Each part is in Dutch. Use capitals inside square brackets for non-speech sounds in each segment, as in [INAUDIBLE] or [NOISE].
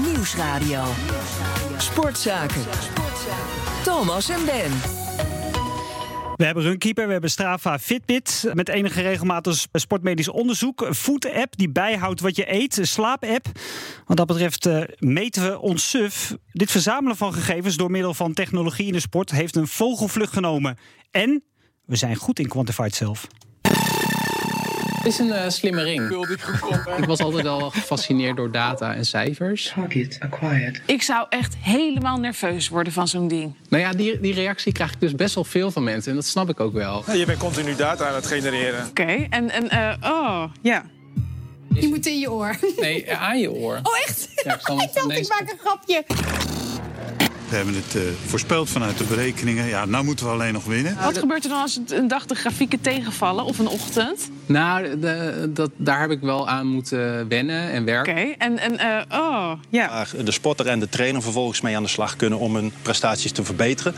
Nieuwsradio. Sportzaken. Thomas en Ben. We hebben Runkeeper, we hebben Strava Fitbit. Met enige regelmatig sportmedisch onderzoek. Food-app die bijhoudt wat je eet. Slaap-app. Wat dat betreft uh, meten we ons suf. Dit verzamelen van gegevens door middel van technologie in de sport... heeft een vogelvlucht genomen. En we zijn goed in Quantified zelf. Het is een uh, slimme ring. Ik was altijd al gefascineerd door data en cijfers. Target acquired. Ik zou echt helemaal nerveus worden van zo'n ding. Nou ja, die, die reactie krijg ik dus best wel veel van mensen. En dat snap ik ook wel. je bent continu data aan het genereren. Oké, en, en uh, oh, ja. Die moet in je oor. Nee, aan je oor. Oh, echt? Ja, ik, [LAUGHS] ik dacht, ik maak een grapje. We hebben het uh, voorspeld vanuit de berekeningen. Ja, nou moeten we alleen nog winnen. Wat gebeurt er dan als een dag de grafieken tegenvallen of een ochtend? Nou, de, dat, daar heb ik wel aan moeten wennen en werken. Oké, en, en uh, oh, ja. Waar de sporter en de trainer vervolgens mee aan de slag kunnen om hun prestaties te verbeteren.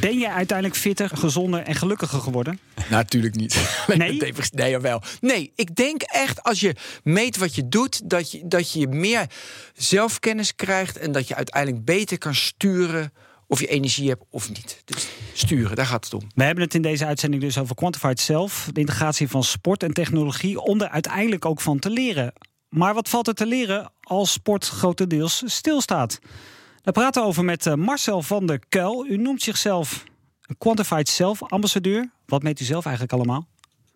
Ben jij uiteindelijk fitter, gezonder en gelukkiger geworden? Natuurlijk niet. [LAUGHS] Nee? nee, jawel. Nee, ik denk echt als je meet wat je doet, dat je, dat je meer zelfkennis krijgt en dat je uiteindelijk beter kan sturen of je energie hebt of niet. Dus sturen, daar gaat het om. We hebben het in deze uitzending dus over Quantified Self, de integratie van sport en technologie, om er uiteindelijk ook van te leren. Maar wat valt er te leren als sport grotendeels stilstaat? Daar praten we over met eh, Marcel van der Kuil. U noemt zichzelf een Quantified Self-ambassadeur. Wat meet u zelf eigenlijk allemaal?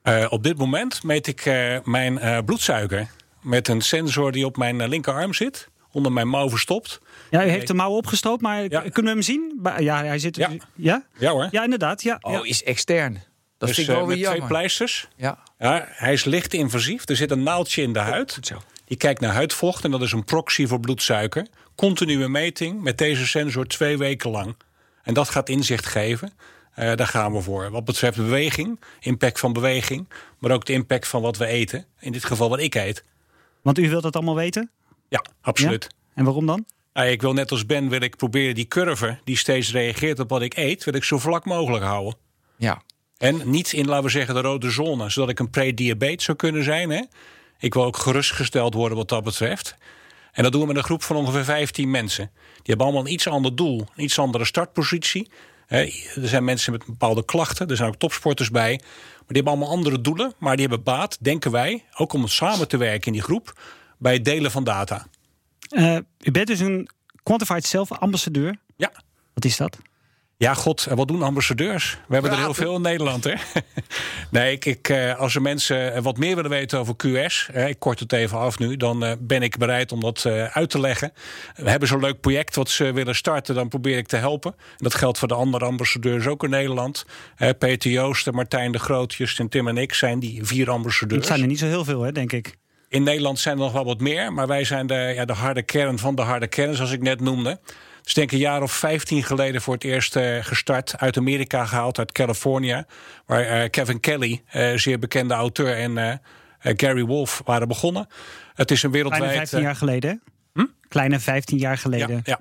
Uh, op dit moment meet ik uh, mijn uh, bloedsuiker met een sensor die op mijn linkerarm zit, onder mijn mouw verstopt. Ja, u heeft de mouw opgestoopt, maar ja. kunnen we hem zien? Ja, hij zit. Ja, ja? ja hoor. Ja, inderdaad. Ja. Oh, is extern. Dat dus, vind ik wel weer met twee pleisters. Ja. ja. Hij is licht invasief. Er zit een naaldje in de huid. Zo. Die kijkt naar huidvocht en dat is een proxy voor bloedsuiker. Continue meting met deze sensor twee weken lang. En dat gaat inzicht geven. Uh, daar gaan we voor. Wat betreft beweging, impact van beweging, maar ook de impact van wat we eten. In dit geval wat ik eet. Want u wilt dat allemaal weten? Ja, absoluut. En waarom dan? Ik wil net als Ben wil ik proberen die curve die steeds reageert op wat ik eet, wil ik zo vlak mogelijk houden. Ja. En niet in, laten we zeggen, de rode zone, zodat ik een pre-diabetes zou kunnen zijn. Hè? Ik wil ook gerustgesteld worden wat dat betreft. En dat doen we met een groep van ongeveer 15 mensen. Die hebben allemaal een iets ander doel, een iets andere startpositie. er zijn mensen met bepaalde klachten, er zijn ook topsporters bij. Maar die hebben allemaal andere doelen. Maar die hebben baat, denken wij, ook om samen te werken in die groep, bij het delen van data. Uh, u bent dus een Quantified Self-ambassadeur. Ja. Wat is dat? Ja, god, wat doen ambassadeurs? We hebben er heel veel in Nederland, hè? [LAUGHS] nee, ik, ik, eh, als er mensen eh, wat meer willen weten over QS, ik kort het even af nu, dan eh, ben ik bereid om dat uit te leggen. We hebben zo'n leuk project wat ze willen starten, dan probeer ik te helpen. En dat geldt voor de andere ambassadeurs ook in Nederland. Peter Joosten, Martijn de Groot, Justin Tim en ik zijn die vier ambassadeurs. Dat zijn er niet zo heel veel, hè, denk ik. In Nederland zijn er nog wel wat meer, maar wij zijn de, ja, de harde kern van de harde kern, zoals ik net noemde is denk een jaar of 15 geleden voor het eerst uh, gestart. Uit Amerika gehaald, uit Californië. Waar uh, Kevin Kelly, uh, zeer bekende auteur, en Gary Wolf waren begonnen. Het is een wereldwijd... Kleine 15 jaar geleden, hm? Kleine 15 jaar geleden. Ja,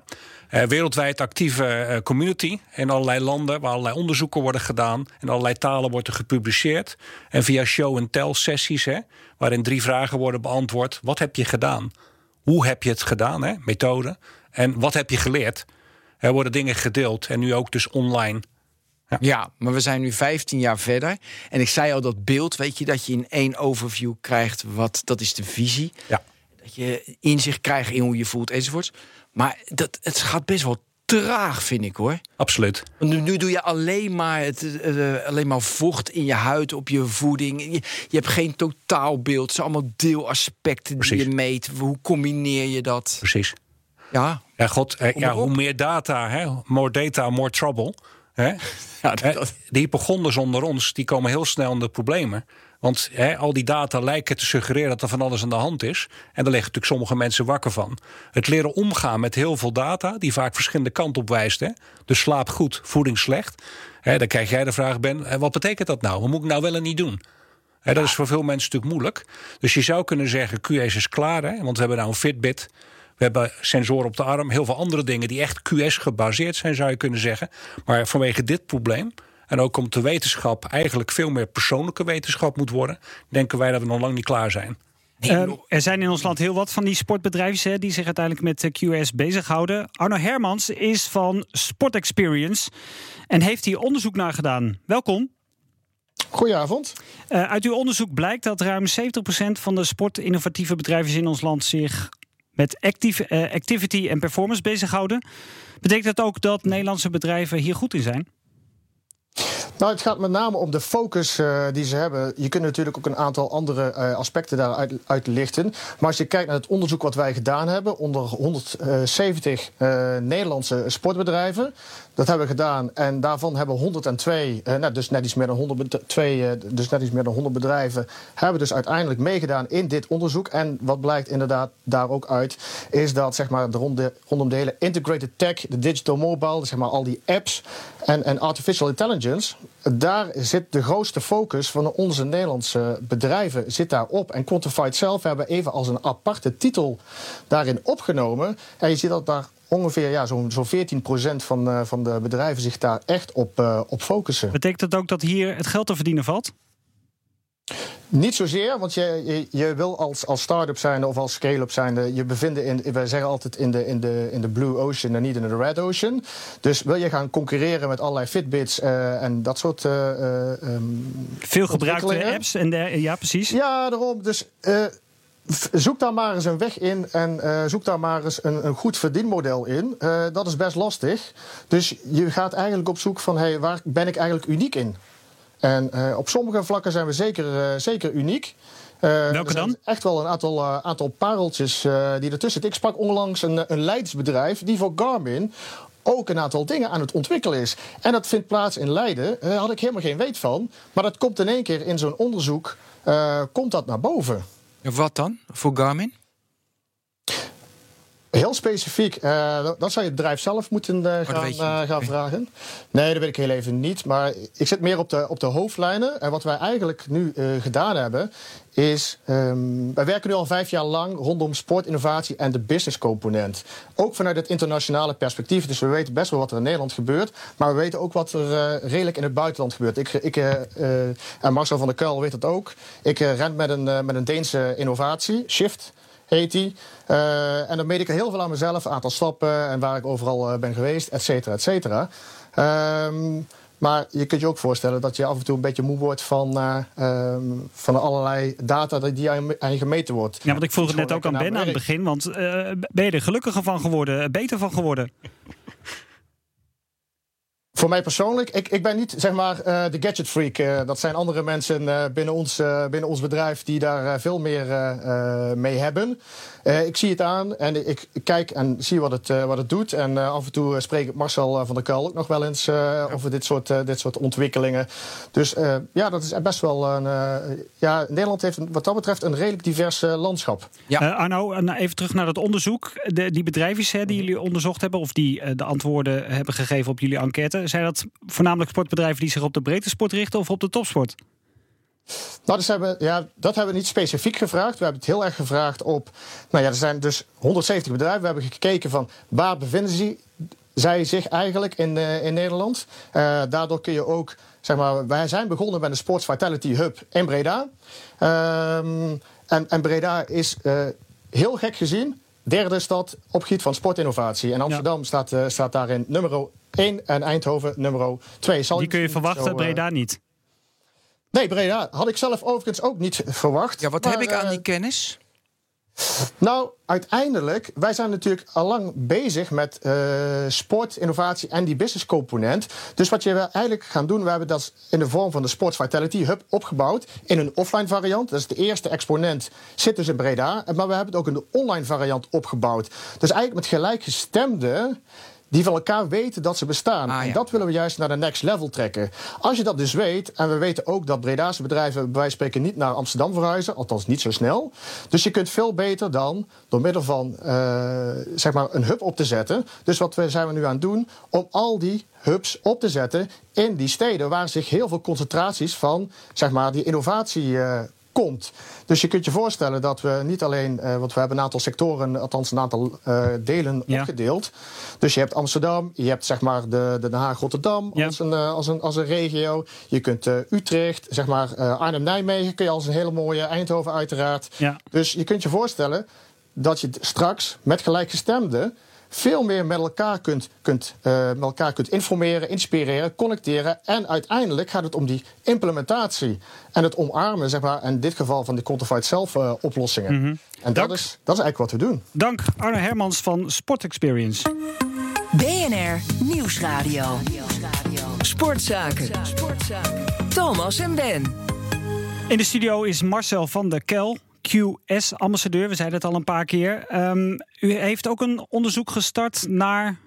ja. wereldwijd actieve community in allerlei landen... waar allerlei onderzoeken worden gedaan. In allerlei talen wordt er gepubliceerd. En via show-and-tell sessies... Hè, waarin drie vragen worden beantwoord. Wat heb je gedaan? Hoe heb je het gedaan? Hè? Methode. En wat heb je geleerd? Er worden dingen gedeeld en nu ook dus online. Ja. ja. maar we zijn nu 15 jaar verder. En ik zei al dat beeld, weet je, dat je in één overview krijgt. Wat, dat is de visie. Ja. Dat je inzicht krijgt in hoe je voelt enzovoorts. Maar dat, het gaat best wel traag, vind ik hoor. Absoluut. Want nu, nu doe je alleen maar, het, uh, alleen maar vocht in je huid, op je voeding. Je, je hebt geen totaalbeeld. Het zijn allemaal deelaspecten Precies. die je meet. Hoe combineer je dat? Precies. Ja. Ja, god, eh, ja, hoe meer data, hè, more data, more trouble. Hè? [LAUGHS] Ja, dat... De hypochonders onder ons, die komen heel snel in de problemen. Want hè, al die data lijken te suggereren dat er van alles aan de hand is. En daar liggen natuurlijk sommige mensen wakker van. Het leren omgaan met heel veel data, die vaak verschillende kanten op wijst. Hè? Dus slaap goed, voeding slecht. Hè, dan krijg jij de vraag, Ben, wat betekent dat nou? Wat moet ik nou wel en niet doen? Hè, dat is voor veel mensen natuurlijk moeilijk. Dus je zou kunnen zeggen, QS is klaar. Hè? Want we hebben nou een Fitbit. We hebben sensoren op de arm, heel veel andere dingen die echt QS gebaseerd zijn, zou je kunnen zeggen. Maar vanwege dit probleem, en ook omdat de wetenschap eigenlijk veel meer persoonlijke wetenschap moet worden, denken wij dat we nog lang niet klaar zijn. Uh, er zijn in ons land heel wat van die sportbedrijven hè, die zich uiteindelijk met QS bezighouden. Arno Hermans is van Sport Experience en heeft hier onderzoek naar gedaan. Welkom. Goedenavond. Uh, uit uw onderzoek blijkt dat ruim 70% van de sportinnovatieve bedrijven in ons land zich met active, uh, activity en performance bezighouden. Betekent dat ook dat Nederlandse bedrijven hier goed in zijn? Nou, het gaat met name om de focus uh, die ze hebben. Je kunt natuurlijk ook een aantal andere uh, aspecten daaruit uit lichten. Maar als je kijkt naar het onderzoek wat wij gedaan hebben onder 170 uh, Nederlandse sportbedrijven. Dat hebben we gedaan en daarvan hebben 102, nou, dus net iets meer dan 100, twee, dus net iets meer dan 100 bedrijven, hebben dus uiteindelijk meegedaan in dit onderzoek. En wat blijkt inderdaad daar ook uit, is dat zeg maar, de rondom de hele integrated tech, de digital mobile, zeg maar al die apps en, en artificial intelligence daar zit de grootste focus van onze Nederlandse bedrijven zit daarop. En Quantified zelf hebben even als een aparte titel daarin opgenomen. En je ziet dat daar ongeveer ja, zo'n zo 14% van, uh, van de bedrijven zich daar echt op, uh, op focussen. Betekent dat ook dat hier het geld te verdienen valt? Niet zozeer, want je, je, je, wil als, als start-up zijn of als scale-up zijn, je bevinden in, wij zeggen altijd in de, in, de, in de blue ocean en niet in de red ocean. Dus wil je gaan concurreren met allerlei Fitbits uh, en dat soort. Uh, um, Veel gebruikte apps en de, ja, precies. Ja, daarom. Dus. Uh, Zoek daar maar eens een weg in en uh, zoek daar maar eens een, een goed verdienmodel in. Uh, dat is best lastig. Dus je gaat eigenlijk op zoek van hey, waar ben ik eigenlijk uniek in? En uh, op sommige vlakken zijn we zeker, zeker uniek. Welke dan? Echt wel een aantal, aantal pareltjes die ertussen zitten. Ik sprak onlangs een, een Leidsbedrijf die voor Garmin ook een aantal dingen aan het ontwikkelen is. En dat vindt plaats in Leiden. Daar had ik helemaal geen weet van. Maar dat komt in één keer in zo'n onderzoek komt dat naar boven. Wat dan voor Garmin? Heel specifiek, uh, dat zou je het bedrijf zelf moeten uh, gaan, uh, gaan vragen. Nee, dat weet ik heel even niet. Maar ik zit meer op de, op de hoofdlijnen. En wat wij eigenlijk nu gedaan hebben, is. Um, wij werken nu al vijf jaar lang rondom sportinnovatie en de business component. Ook vanuit het internationale perspectief. Dus we weten best wel wat er in Nederland gebeurt. Maar we weten ook wat er redelijk in het buitenland gebeurt. Ik, ik en Marcel van der Kuil weet dat ook. Ik ren met een, met een Deense innovatie, Shift heet die. Uh, en dan meet ik heel veel aan mezelf, aantal stappen en waar ik overal uh, ben geweest, et cetera, et cetera. Um, maar je kunt je ook voorstellen dat je af en toe een beetje moe wordt van, uh, um, van allerlei data die aan je gemeten wordt. Ja, want ik vroeg het net ook aan Ben aan het begin. Want ben je er gelukkiger van geworden, beter van geworden? Voor mij persoonlijk, ik, ik ben niet zeg maar uh, de gadget freak. Uh, dat zijn andere mensen uh, binnen, ons, binnen ons bedrijf die daar veel meer mee hebben. ik zie het aan en ik, ik kijk en zie wat het, wat het doet. En af en toe spreek ik Marcel van der Kuil ook nog wel eens over dit soort, dit soort ontwikkelingen. Dus ja, dat is best wel een. ja, Nederland heeft wat dat betreft een redelijk divers landschap. Ja. Arno, nou, even terug naar dat onderzoek. De, die bedrijven die jullie onderzocht hebben, of die de antwoorden hebben gegeven op jullie enquête zijn dat voornamelijk sportbedrijven die zich op de breedte sport richten of op de topsport? Nou, dus hebben, ja, dat hebben we niet specifiek gevraagd. We hebben het heel erg gevraagd op. Nou ja, er zijn dus 170 bedrijven. We hebben gekeken van waar bevinden ze, zij zich eigenlijk in, uh, in Nederland. Uh, daardoor kun je ook, zeg maar, wij zijn begonnen met een Sports Vitality Hub in Breda. Um, en, en Breda is uh, heel gek gezien derde stad op gebied van sportinnovatie. En Amsterdam ja. staat, uh, staat daarin nummer 1 en Eindhoven nummer 2. Die kun je verwachten, zo, uh, Breda niet? Nee, Breda had ik zelf overigens ook niet verwacht. Ja, wat maar, heb ik aan uh, die kennis? Nou, uiteindelijk, wij zijn natuurlijk al lang bezig met uh, sport, innovatie en die business component. Dus wat je eigenlijk gaan doen, we hebben dat in de vorm van de Sports Vitality Hub opgebouwd in een offline variant. Dat is de eerste exponent, zit dus in Breda. Maar we hebben het ook in de online variant opgebouwd. Dus eigenlijk met gelijkgestemde die van elkaar weten dat ze bestaan. Ah, ja. En dat willen we juist naar de next level trekken. Als je dat dus weet, en we weten ook dat Bredaanse bedrijven bij wijze spreken niet naar Amsterdam verhuizen, althans niet zo snel. Dus je kunt veel beter dan door middel van uh, zeg maar een hub op te zetten. Dus wat we, zijn we nu aan het doen om al die hubs op te zetten in die steden waar zich heel veel concentraties van zeg maar die innovatie. Uh, komt. Dus je kunt je voorstellen dat we niet alleen, uh, want we hebben een aantal sectoren, althans een aantal uh, delen ja. opgedeeld. Dus je hebt Amsterdam, je hebt zeg maar de, de Den Haag-Rotterdam ja. als, een, uh, als, een, als een regio. Je kunt Utrecht, zeg maar Arnhem-Nijmegen kun je als een hele mooie Eindhoven uiteraard. Ja. Dus je kunt je voorstellen dat je straks met gelijkgestemden veel meer met elkaar kunt, kunt, uh, met elkaar kunt informeren, inspireren, connecteren. En uiteindelijk gaat het om die implementatie en het omarmen, zeg maar, in dit geval van de quantified self-oplossingen. Mhm. En dat is, dat is eigenlijk wat we doen. Dank Arne Hermans van Sport Experience. BNR Nieuwsradio. Sportzaken. Thomas en Ben. In de studio is Marcel van der Kel. QS-ambassadeur. We zeiden het al een paar keer. Um, u heeft ook een onderzoek gestart naar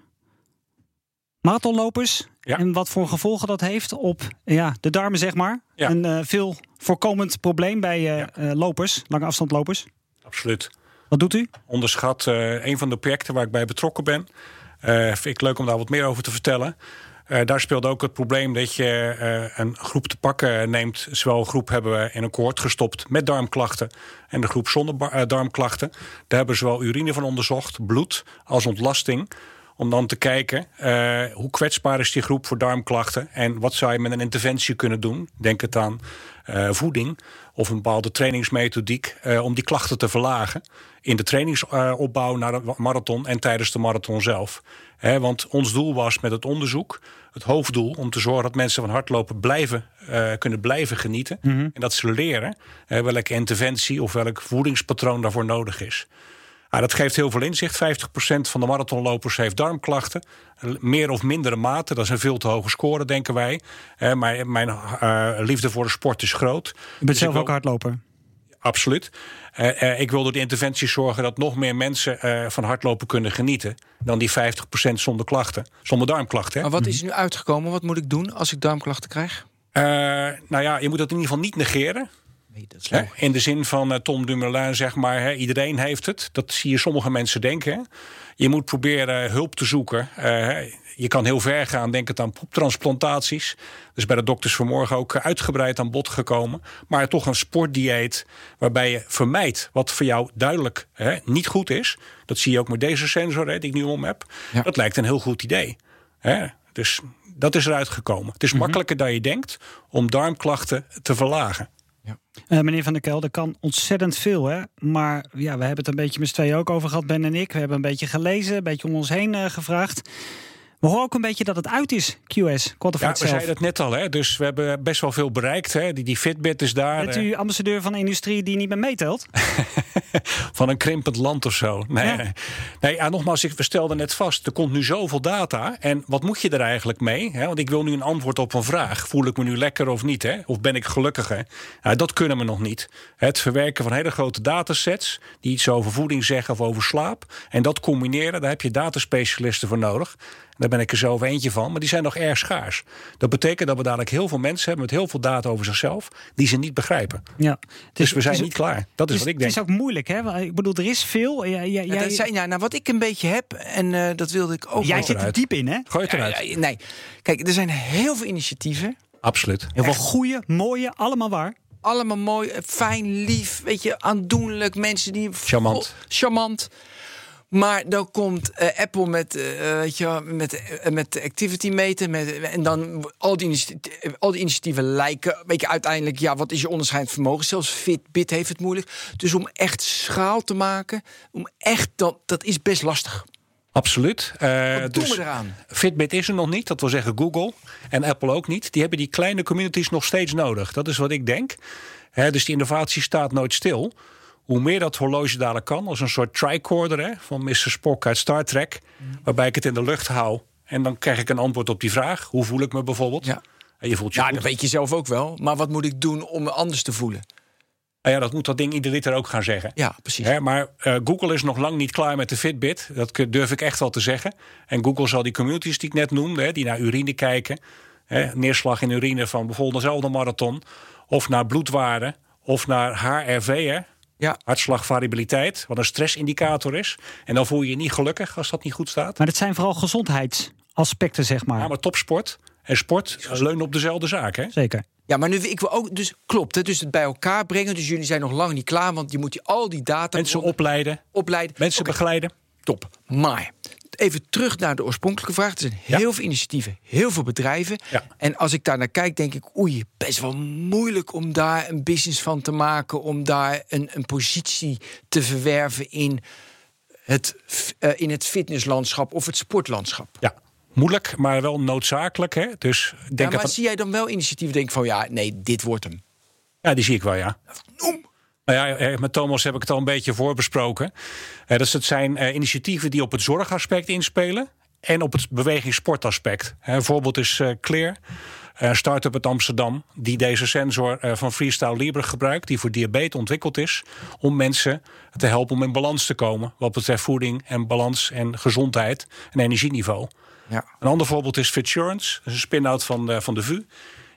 marathonlopers. Ja. En wat voor gevolgen dat heeft op ja, de darmen, zeg maar. Ja. Een uh, veel voorkomend probleem bij uh, ja. uh, lopers, lange afstandlopers. Absoluut. Wat doet u? Onderschat een van de projecten waar ik bij betrokken ben. vind ik leuk om daar wat meer over te vertellen. Uh, daar speelde ook het probleem dat je uh, een groep te pakken neemt. Zowel een groep hebben we in een cohort gestopt met darmklachten en de groep zonder uh, darmklachten. Daar hebben we zowel urine van onderzocht, bloed als ontlasting. Om dan te kijken hoe kwetsbaar is die groep voor darmklachten en wat zou je met een interventie kunnen doen. Denk het aan voeding of een bepaalde trainingsmethodiek om die klachten te verlagen. In de trainingsopbouw naar de marathon en tijdens de marathon zelf. He, want ons doel was met het onderzoek, het hoofddoel, om te zorgen dat mensen van hardlopen blijven, uh, kunnen blijven genieten. Mhm. En dat ze leren uh, welke interventie of welk voedingspatroon daarvoor nodig is. Ah, dat geeft heel veel inzicht. 50% van de marathonlopers heeft darmklachten. Meer of mindere mate. Dat is een veel te hoge score, denken wij. Maar mijn uh, liefde voor de sport is groot. U bent dus zelf ook hardloper? Absoluut. Uh, uh, ik wil door de interventies zorgen dat nog meer mensen uh, van hardlopen kunnen genieten. dan die 50% zonder klachten, zonder darmklachten. Hè? Maar wat is er nu uitgekomen? Wat moet ik doen als ik darmklachten krijg? nou ja, je moet dat in ieder geval niet negeren. Nee, dat is Hè? In de zin van Tom Dumoulin, zeg maar, hè, iedereen heeft het. Dat zie je sommige mensen denken. Je moet proberen hulp te zoeken. je kan heel ver gaan, denk het aan poeptransplantaties. Dus bij de dokters vanmorgen ook uitgebreid aan bod gekomen. Maar toch een sportdieet waarbij je vermijdt wat voor jou duidelijk hè, niet goed is. Dat zie je ook met deze sensor hè, die ik nu om heb. Ja. Dat lijkt een heel goed idee. Hè? Dus dat is eruit gekomen. Het is makkelijker dan je denkt om darmklachten te verlagen. Uh, meneer Van der Kel, er kan ontzettend veel. Hè? Maar ja, we hebben het een beetje met z'n tweeën ook over gehad, Ben en ik. We hebben een beetje gelezen, een beetje om ons heen uh, gevraagd. We horen ook een beetje dat het uit is, QS. Ja, we zeiden het net al, hè? dus we hebben best wel veel bereikt. Hè? Die, die Fitbit is daar. Bent u ambassadeur van een industrie die niet meer meetelt? [LAUGHS] van een krimpend land of zo. Nee, Ja. nee. ja, nogmaals, ik, we stelden net vast, er komt nu zoveel data. En wat moet je er eigenlijk mee? Hè? Want ik wil nu een antwoord op een vraag. Voel ik me nu lekker of niet? Hè? Of ben ik gelukkiger? Ja, dat kunnen we nog niet. Het verwerken van hele grote datasets... die iets over voeding zeggen of over slaap. En dat combineren, daar heb je dataspecialisten voor nodig. Daar ben ik er zelf eentje van, maar die zijn nog erg schaars. Dat betekent dat we dadelijk heel veel mensen hebben... met heel veel data over zichzelf, die ze niet begrijpen. Ja. Dus we zijn is- niet klaar. Dat is wat ik denk. Het is ook moeilijk, hè? Want Ik bedoel, er is veel. Ja, ja, Ja, jij dat zijn, ja, nou, wat ik een beetje heb, en eh, dat wilde ik ook jij zit er diep in, hè? Gooi het eruit. ja, nee, kijk, er zijn heel veel initiatieven. Absoluut. Heel veel goede, mooie, allemaal waar. Allemaal mooi, fijn, lief, weet je, aandoenlijk. Mensen die... Charmant. Charmant. Maar dan komt eh, Apple met, eh, weet je, met, eh, met de activity meten. Met, en dan al die, initiatieven, al die initiatieven lijken. Weet je, uiteindelijk, ja, wat is je onderscheidend vermogen? Zelfs Fitbit heeft het moeilijk. Dus om echt schaal te maken, om echt, dat, dat is best lastig. Absoluut. Wat doen dus we eraan? Fitbit is er nog niet, dat wil zeggen Google en Apple ook niet. Die hebben die kleine communities nog steeds nodig. Dat is wat ik denk. Hè, dus die innovatie staat nooit stil. Hoe meer dat horloge dadelijk kan, als een soort tricorder hè, van Mr. Spock uit Star Trek, waarbij ik het in de lucht hou en dan krijg ik een antwoord op die vraag. Hoe voel ik me bijvoorbeeld? Ja. En je voelt je Ja, goed. dat weet je zelf ook wel. Maar wat moet ik doen om me anders te voelen? Nou ja, dat moet dat ding ieder liter ook gaan zeggen. Ja, precies. Hè, maar eh, Google is nog lang niet klaar met de Fitbit. Dat durf ik echt wel te zeggen. En Google zal die communities die ik net noemde, hè, die naar urine kijken, hè, neerslag in urine van bijvoorbeeld dezelfde marathon, of naar bloedwaarden, of naar HRV, Ja. hartslagvariabiliteit, wat een stressindicator is. En dan voel je je niet gelukkig als dat niet goed staat. Maar dat zijn vooral gezondheidsaspecten, zeg maar. Ja, maar topsport en sport leunen op dezelfde zaak. Hè? Zeker. Ja, maar nu ik wil ook, dus klopt, hè, dus het bij elkaar brengen. Dus jullie zijn nog lang niet klaar, want je moet die, al die data. Mensen opleiden. Opleiden. Mensen begeleiden. Top. Maar even terug naar de oorspronkelijke vraag. Er zijn heel veel initiatieven, heel veel bedrijven. Ja. En als ik daar naar kijk, denk ik, oei, best wel moeilijk om daar een business van te maken, om daar een, een positie te verwerven in het, uh, in het fitnesslandschap of het sportlandschap. Ja. Moeilijk, maar wel noodzakelijk. Hè? Dus denk ja, maar zie jij dan wel initiatieven? Denk van ja, nee, dit wordt hem. Ja, die zie ik wel, ja. Noem. Nou ja, met Thomas heb ik het al een beetje voorbesproken. Uh, dus het zijn uh, initiatieven die op het zorgaspect inspelen en op het bewegingssportaspect. Een voorbeeld is Clear, een start-up uit Amsterdam, die deze sensor van Freestyle Libre gebruikt, die voor diabetes ontwikkeld is, om mensen te helpen om in balans te komen wat betreft voeding en balans en gezondheid en energieniveau. Ja. Een ander voorbeeld is is een spin-out van de, van de VU.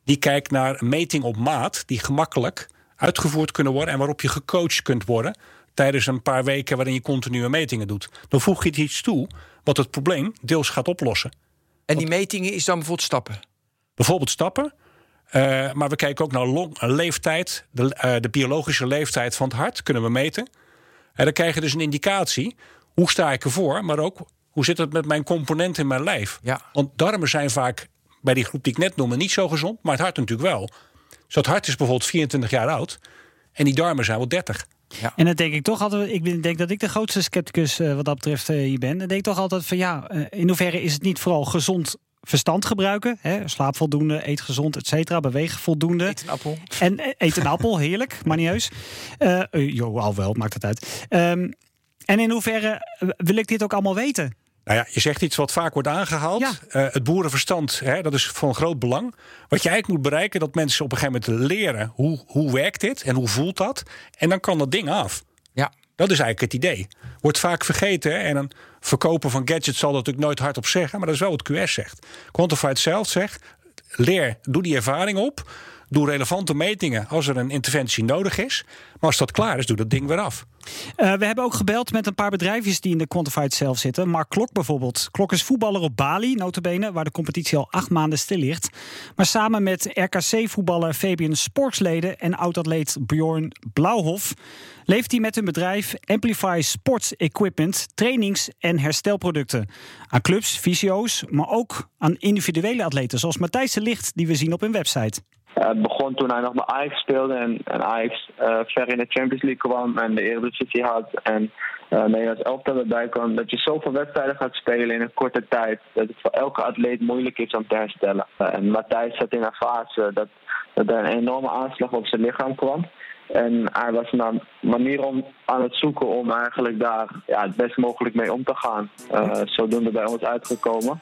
Die kijkt naar meting op maat, die gemakkelijk uitgevoerd kunnen worden en waarop je gecoacht kunt worden tijdens een paar weken waarin je continue metingen doet. Dan voeg je iets toe wat het probleem deels gaat oplossen. En die metingen is dan bijvoorbeeld stappen? Bijvoorbeeld stappen. Uh, maar we kijken ook naar long, leeftijd, de, uh, de, biologische leeftijd van het hart kunnen we meten. En dan krijg je dus een indicatie. Hoe sta ik ervoor? Maar ook hoe zit het met mijn componenten in mijn lijf? Ja. Want darmen zijn vaak bij die groep die ik net noemde niet zo gezond, maar het hart natuurlijk wel. Het hart is bijvoorbeeld 24 jaar oud en die darmen zijn wel 30. Ja. En dan denk ik toch altijd, ik denk dat ik de grootste scepticus uh, wat dat betreft uh, hier ben. Dan denk ik toch altijd van ja, uh, in hoeverre is het niet vooral gezond verstand gebruiken? Hè? Slaap voldoende, eet gezond, et cetera, bewegen voldoende. Eet een appel. En eet een appel, heerlijk, [LAUGHS] maar niet heus. jo, al wel, maakt het uit. Um, en in hoeverre wil ik dit ook allemaal weten? Nou ja, je zegt iets wat vaak wordt aangehaald. Ja. Uh, het boerenverstand, hè, dat is van groot belang. Wat je eigenlijk moet bereiken, dat mensen op een gegeven moment leren hoe, hoe werkt dit en hoe voelt dat. En dan kan dat ding af. Ja. Dat is eigenlijk het idee. Wordt vaak vergeten. Hè, en een verkoper van gadgets zal dat natuurlijk nooit hardop zeggen. Maar dat is wel wat QS zegt. Quantified zelf zegt, leer, doe die ervaring op. Doe relevante metingen als er een interventie nodig is. Maar als dat klaar is, doe dat ding weer af. Uh, we hebben ook gebeld met een paar bedrijfjes die in de Quantified zelf zitten. Mark Klok bijvoorbeeld. Klok is voetballer op Bali, notabene, waar de competitie al acht maanden stil ligt. Maar samen met RKC-voetballer Fabian Sportsleden en oud-atleet Bjorn Blauwhof... leeft hij met hun bedrijf Amplify Sports Equipment trainings- en herstelproducten. Aan clubs, fysio's, maar ook aan individuele atleten... zoals Matthijs de Licht, die we zien op hun website. Uh, het begon toen hij nog bij Ajax speelde en, en Ajax uh, ver in de Champions League kwam en de Eredivisie had. En uh, Nederlands elftal erbij kwam. Dat je zoveel wedstrijden gaat spelen in een korte tijd. Dat het voor elke atleet moeilijk is om te herstellen. en Matthijs zat in een fase dat, dat er een enorme aanslag op zijn lichaam kwam. En hij was naar manier om, aan het zoeken om eigenlijk daar ja, het best mogelijk mee om te gaan. zodoende bij ons uitgekomen.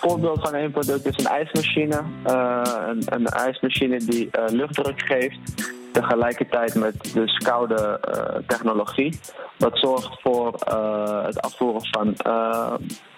Voorbeeld van één product is een ijsmachine. Uh, een, ijsmachine die uh, luchtdruk geeft. Tegelijkertijd met dus koude uh, technologie. Wat zorgt voor het afvoeren van,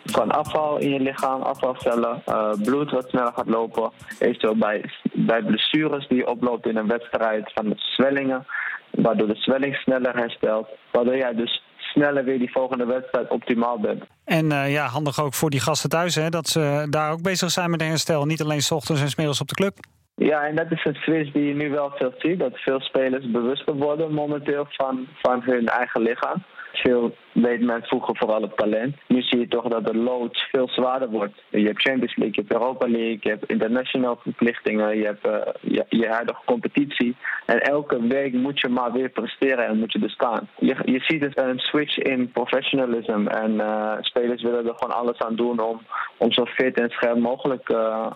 van afval in je lichaam, afvalcellen, bloed wat sneller gaat lopen. Eventueel bij, bij blessures die je oploopt in een wedstrijd van zwellingen. Waardoor de zwelling sneller herstelt. Waardoor jij dus sneller weer die volgende wedstrijd optimaal bent. En uh, ja, handig ook voor die gasten thuis, hè, dat ze daar ook bezig zijn met herstel. Niet alleen s ochtends en s middags op de club. Ja, en dat is een switch die je nu wel veel ziet. Dat veel spelers bewuster worden momenteel van, van hun eigen lichaam. Veel weet men vroeger vooral op talent. Nu zie je toch dat de load veel zwaarder wordt. Je hebt Champions League, je hebt Europa League, je hebt international verplichtingen, je hebt uh, je, huidige competitie. En elke week moet je maar weer presteren en moet je bestaan. Je, je ziet dus een switch in professionalism. En uh, spelers willen er gewoon alles aan doen om, om zo fit en scherp mogelijk uh,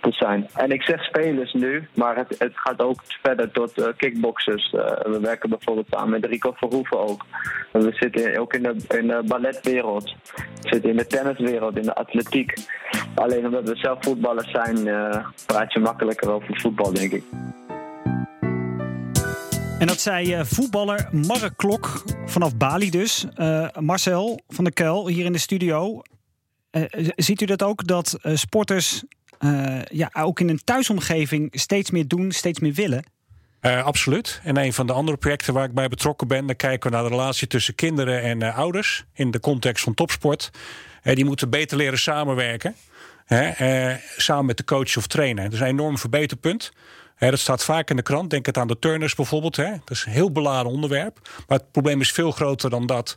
te zijn. En ik zeg spelers nu, maar het, het gaat ook verder tot uh, kickboxers. Uh, we werken bijvoorbeeld samen met Rico Verhoeven ook. We zitten ook in de, in de balletwereld. We zitten in de tenniswereld, in de atletiek. Alleen omdat we zelf voetballers zijn, uh, praat je makkelijker over voetbal, denk ik. En dat zei voetballer Mark Klok vanaf Bali dus. Marcel van der Kuil hier in de studio. ziet u dat ook, dat sporters uh, ja, ook in een thuisomgeving steeds meer doen, steeds meer willen? Uh, absoluut. En een van de andere projecten waar ik bij betrokken ben, dan kijken we naar de relatie tussen kinderen en uh, ouders in de context van topsport. die moeten beter leren samenwerken. Eh, samen met de coach of trainer. Dat is een enorm verbeterpunt. Dat staat vaak in de krant. Denk het aan de turners bijvoorbeeld. Dat is een heel beladen onderwerp. Maar het probleem is veel groter dan dat.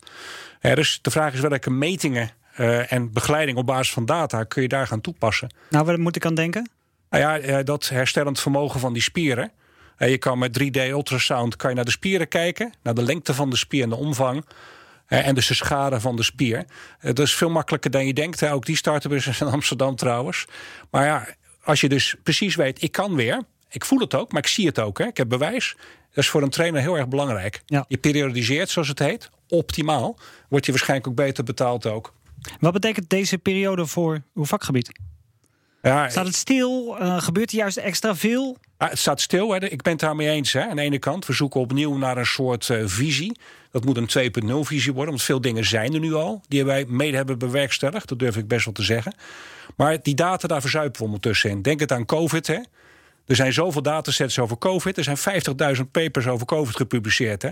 Dus de vraag is welke metingen eh, en begeleiding op basis van data kun je daar gaan toepassen. Nou, waar moet ik aan denken? Nou ja, eh, dat herstellend vermogen van die spieren. Eh, je kan met 3D ultrasound kan je naar de spieren kijken, naar de lengte van de spier en de omvang. En dus de schade van de spier. Dat is veel makkelijker dan je denkt. Ook die start-up is in Amsterdam trouwens. Maar ja, als je dus precies weet, ik kan weer. Ik voel het ook, maar ik zie het ook. Hè. Ik heb bewijs. Dat is voor een trainer heel erg belangrijk. Je periodiseert, zoals het heet, optimaal. Word je waarschijnlijk ook beter betaald ook. Wat betekent deze periode voor uw vakgebied? Ja, Staat het stil? Eh, gebeurt er juist extra veel? Ah, het staat stil, hè. ik ben het daarmee eens. Hè. Aan de ene kant, we zoeken opnieuw naar een soort eh, visie. Dat moet een 2.0 visie worden, want veel dingen zijn er nu al... die wij mede hebben bewerkstelligd, dat durf ik best wel te zeggen. Maar die data, daar verzuipen we ondertussen in. Denk het aan COVID, hè. Er zijn zoveel datasets over COVID. Er zijn 50.000 papers over COVID gepubliceerd. Hè.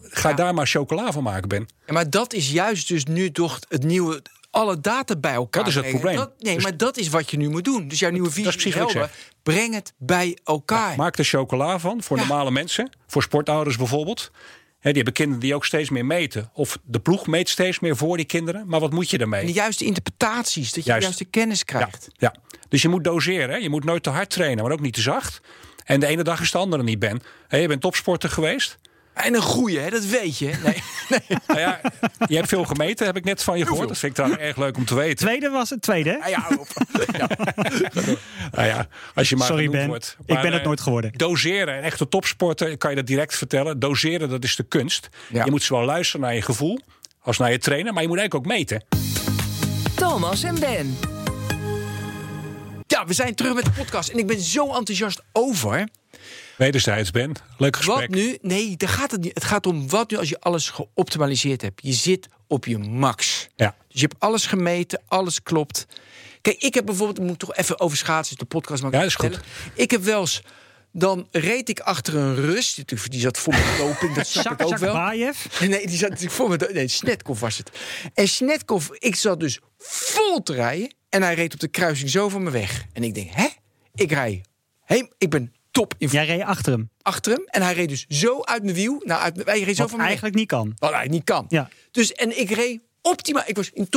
Ga daar maar chocola van maken, Ben. Ja, maar dat is juist dus nu toch het nieuwe. Alle data bij elkaar. Dat is het probleem. Dat- nee, Dus- maar dat is wat je nu moet doen. Dus jouw nieuwe visie is helder. Breng het bij elkaar. Maak er chocola van voor normale mensen. Voor sportouders bijvoorbeeld. Die hebben kinderen die ook steeds meer meten. Of de ploeg meet steeds meer voor die kinderen. Maar wat moet je ermee? En de juiste interpretaties, dat je Juist. de juiste kennis krijgt. Ja, dus je moet doseren. Hè? Je moet nooit te hard trainen, maar ook niet te zacht. En de ene dag is de andere niet, Ben. Je bent topsporter geweest. En een goeie, hè? dat weet je. [LAUGHS] Nee. Nou ja, je hebt veel gemeten, heb ik net van je gehoord. Dat vind ik trouwens erg leuk om te weten. Tweede was het tweede, hè? Ah, ja, op. [LAUGHS] Nou ja, als je maar Sorry, Ben. wordt. Ik ben het eh, nooit geworden. Doseren, een echte topsporter, kan je dat direct vertellen. Doseren, dat is de kunst. Je moet zowel luisteren naar je gevoel als naar je trainer. Maar je moet eigenlijk ook meten. Thomas en Ben. Ja, we zijn terug met de podcast. En ik ben zo enthousiast over. Wederzijds, Ben. Leuk gesprek. Wat nu? Nee, daar gaat het niet. Het gaat om wat nu als je alles geoptimaliseerd hebt. Je zit op je max. Ja. Dus je hebt alles gemeten, alles klopt. Kijk, ik heb bijvoorbeeld, ik moet toch even over schaatsen, de podcast maken. Ja, is goed. Ik heb wel eens, dan reed ik achter een Rus. Die zat voor mijn [LAUGHS] doping, dat snap ik ook wel. Bayev? Nee, die zat natuurlijk voor me. Nee, Snetkov was het. En Snetkov, ik zat dus vol te rijden. En hij reed op de kruising zo van me weg. En ik denk, hè? Ik rij. Hey, ik ben top in Jij reed achter hem. achter hem. En hij reed dus zo uit mijn wiel. Nou, uit, mijn- hij reed zo Wat van me eigenlijk niet kan. Wat hij niet kan. Ja. Dus, en ik reed optimaal. Ik was in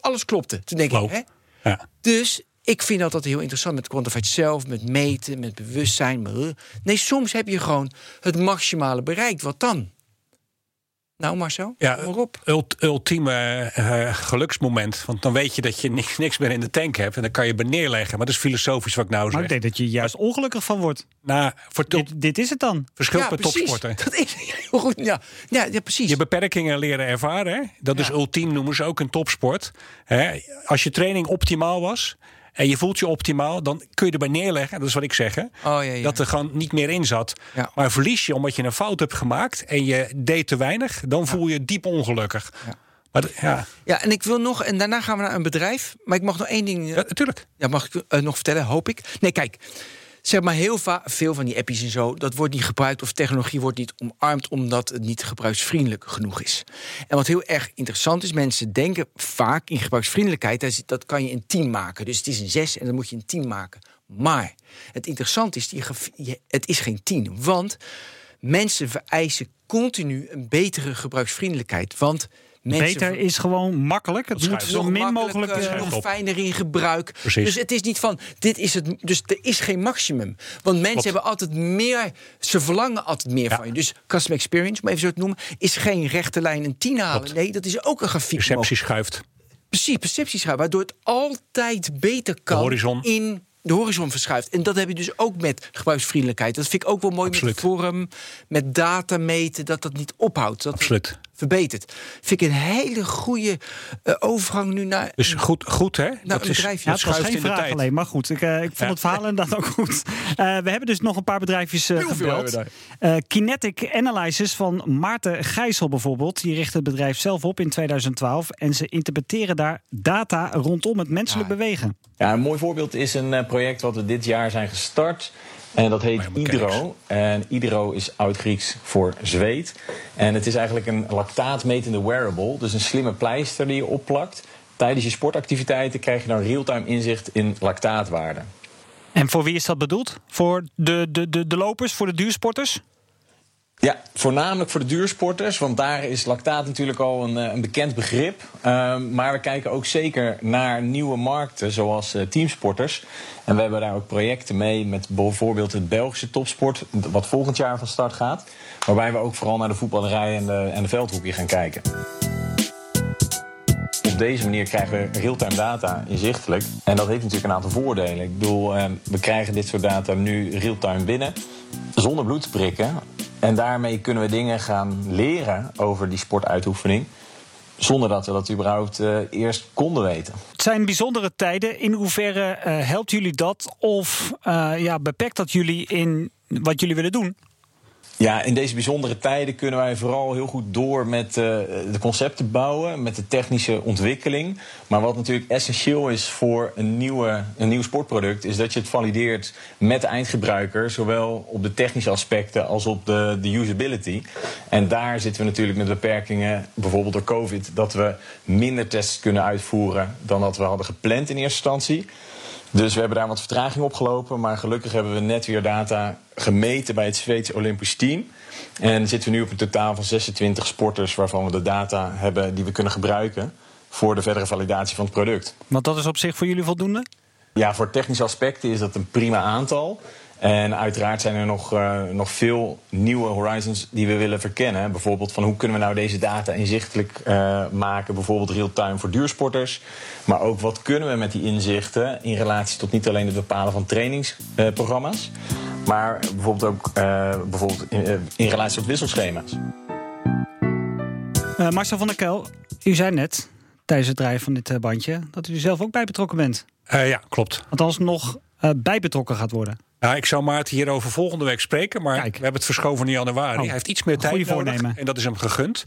alles klopte. Toen denk Loop. ik, hè? Ja. Dus ik vind dat altijd heel interessant met quantified zelf, met meten, met bewustzijn. eh. Nee, soms heb je gewoon het maximale bereikt. Wat dan? Nou, Marcel, Ja, kom maar op. ult- ultieme eh, geluksmoment. Want dan weet je dat je niks, niks meer in de tank hebt. En dan kan je er neerleggen. Maar dat is filosofisch wat ik nou Maar zeg. ik denk dat je juist ongelukkig van wordt. Nou, voor top, Dit, dit is het dan. verschil ja, per precies. topsporter. [LAUGHS] Dat is heel goed. Ja, ja, ja precies. Je beperkingen leren ervaren. Hè? Dat is ultiem, noemen ze ook een topsport. Hè? Als je training optimaal was en je voelt je optimaal, dan kun je erbij neerleggen. Dat is wat ik zeg. Hè? Oh, ja, ja. Dat er gewoon niet meer in zat. Ja. Maar verlies je omdat je een fout hebt gemaakt en je deed te weinig, dan voel je diep ongelukkig. Maar ja, Ja, en ik wil nog, en daarna gaan we naar een bedrijf. Maar ik mag nog één ding. ja, natuurlijk. Ja, mag ik eh, nog vertellen, hoop ik. Nee, kijk. Zeg maar heel va- veel van die appies en zo, dat wordt niet gebruikt of technologie wordt niet omarmd omdat het niet gebruiksvriendelijk genoeg is. En wat heel erg interessant is, mensen denken vaak in gebruiksvriendelijkheid, dat kan je in team maken. Dus het is een 6 en dan moet je een team maken. Maar het interessante is, het is geen 10, want mensen vereisen continu een betere gebruiksvriendelijkheid. Want mensen Beter is gewoon makkelijk. Het moet schuift. zo min mogelijk... eh, nog fijner in gebruik. Precies. Dus het is niet van, dit is het, dus er is geen maximum. Want mensen Klopt. hebben altijd meer, ze verlangen altijd meer Ja. van je. Dus customer experience, om even zo te noemen, is geen rechte lijn een 10 halen. Klopt. Nee, dat is ook een grafiek. Perceptie schuift. Precies, perceptieschuif, waardoor het altijd beter kan De horizon. in de horizon verschuift. En dat heb je dus ook met gebruiksvriendelijkheid. Dat vind ik ook wel mooi Absoluut. met vorm, met data meten, dat dat niet ophoudt. Dat Absoluut. Verbetert. Vind ik een hele goede eh, overgang nu naar Dus goed, goed hè? Nou, een bedrijfje. Ja, het was geen vraag alleen, maar goed. Ik, eh, ik vond Ja. het verhaal inderdaad ook goed. Eh, we hebben dus nog een paar bedrijfjes eh, gebeld. Eh, Kinetic Analysis van Maarten Gijssel bijvoorbeeld. Die richtte het bedrijf zelf op in 2012. En ze interpreteren daar data rondom het menselijk bewegen. Ja, een mooi voorbeeld is een eh, project wat we dit jaar zijn gestart. En dat heet IDRO. En IDRO is oud-Grieks voor zweet. En het is eigenlijk een lactaatmetende wearable. Dus een slimme pleister die je opplakt Tijdens je sportactiviteiten krijg je dan real-time inzicht in lactaatwaarden. En voor wie is dat bedoeld? Voor de, de, de, de lopers, voor de duursporters? Ja, voornamelijk voor de duursporters, want daar is lactaat natuurlijk al een, een bekend begrip. Um, maar we kijken ook zeker naar nieuwe markten, zoals uh, teamsporters. En we hebben daar ook projecten mee met bijvoorbeeld het Belgische topsport, wat volgend jaar van start gaat. Waarbij we ook vooral naar de voetballerij en de, en de gaan kijken. Op deze manier krijgen we real-time data inzichtelijk. En dat heeft natuurlijk een aantal voordelen. Ik bedoel, uh, we krijgen dit soort data nu real-time binnen, zonder bloed te prikken. En daarmee kunnen we dingen gaan leren over die sportuitoefening. Zonder dat we dat überhaupt uh, eerst konden weten. Het zijn bijzondere tijden. In hoeverre uh, helpt jullie dat? Of uh, ja, beperkt dat jullie in wat jullie willen doen? Ja, in deze bijzondere tijden kunnen wij vooral heel goed door met uh, de concepten bouwen, met de technische ontwikkeling. Maar wat natuurlijk essentieel is voor een, nieuwe, een nieuw sportproduct, is dat je het valideert met de eindgebruiker, zowel op de technische aspecten als op de, de usability. En daar zitten we natuurlijk met beperkingen, bijvoorbeeld door COVID, dat we minder tests kunnen uitvoeren dan dat we hadden gepland in eerste instantie. Dus we hebben daar wat vertraging opgelopen. Maar gelukkig hebben we net weer data gemeten bij het Zweedse Olympisch team. En zitten we nu op een totaal van 26 sporters waarvan we de data hebben die we kunnen gebruiken voor de verdere validatie van het product. Want dat is op zich voor jullie voldoende? Ja, voor technische aspecten is dat een prima aantal. En uiteraard zijn er nog, uh, nog veel nieuwe horizons die we willen verkennen. Bijvoorbeeld van hoe kunnen we nou deze data inzichtelijk uh, maken, bijvoorbeeld real-time voor duursporters. Maar ook wat kunnen we met die inzichten in relatie tot niet alleen het bepalen van trainingsprogramma's, uh, maar bijvoorbeeld ook bijvoorbeeld in, in, relatie tot wisselschema's. Marcel van der Kel, u zei net tijdens het draaien van dit bandje dat u er zelf ook bij betrokken bent. ja, klopt. Althans nog bij betrokken gaat worden. Ja, ik zou Maarten hierover volgende week spreken. Maar Kijk. we hebben het verschoven in januari. Oh, Hij heeft iets meer tijd nodig. Voornemen. En dat is hem gegund.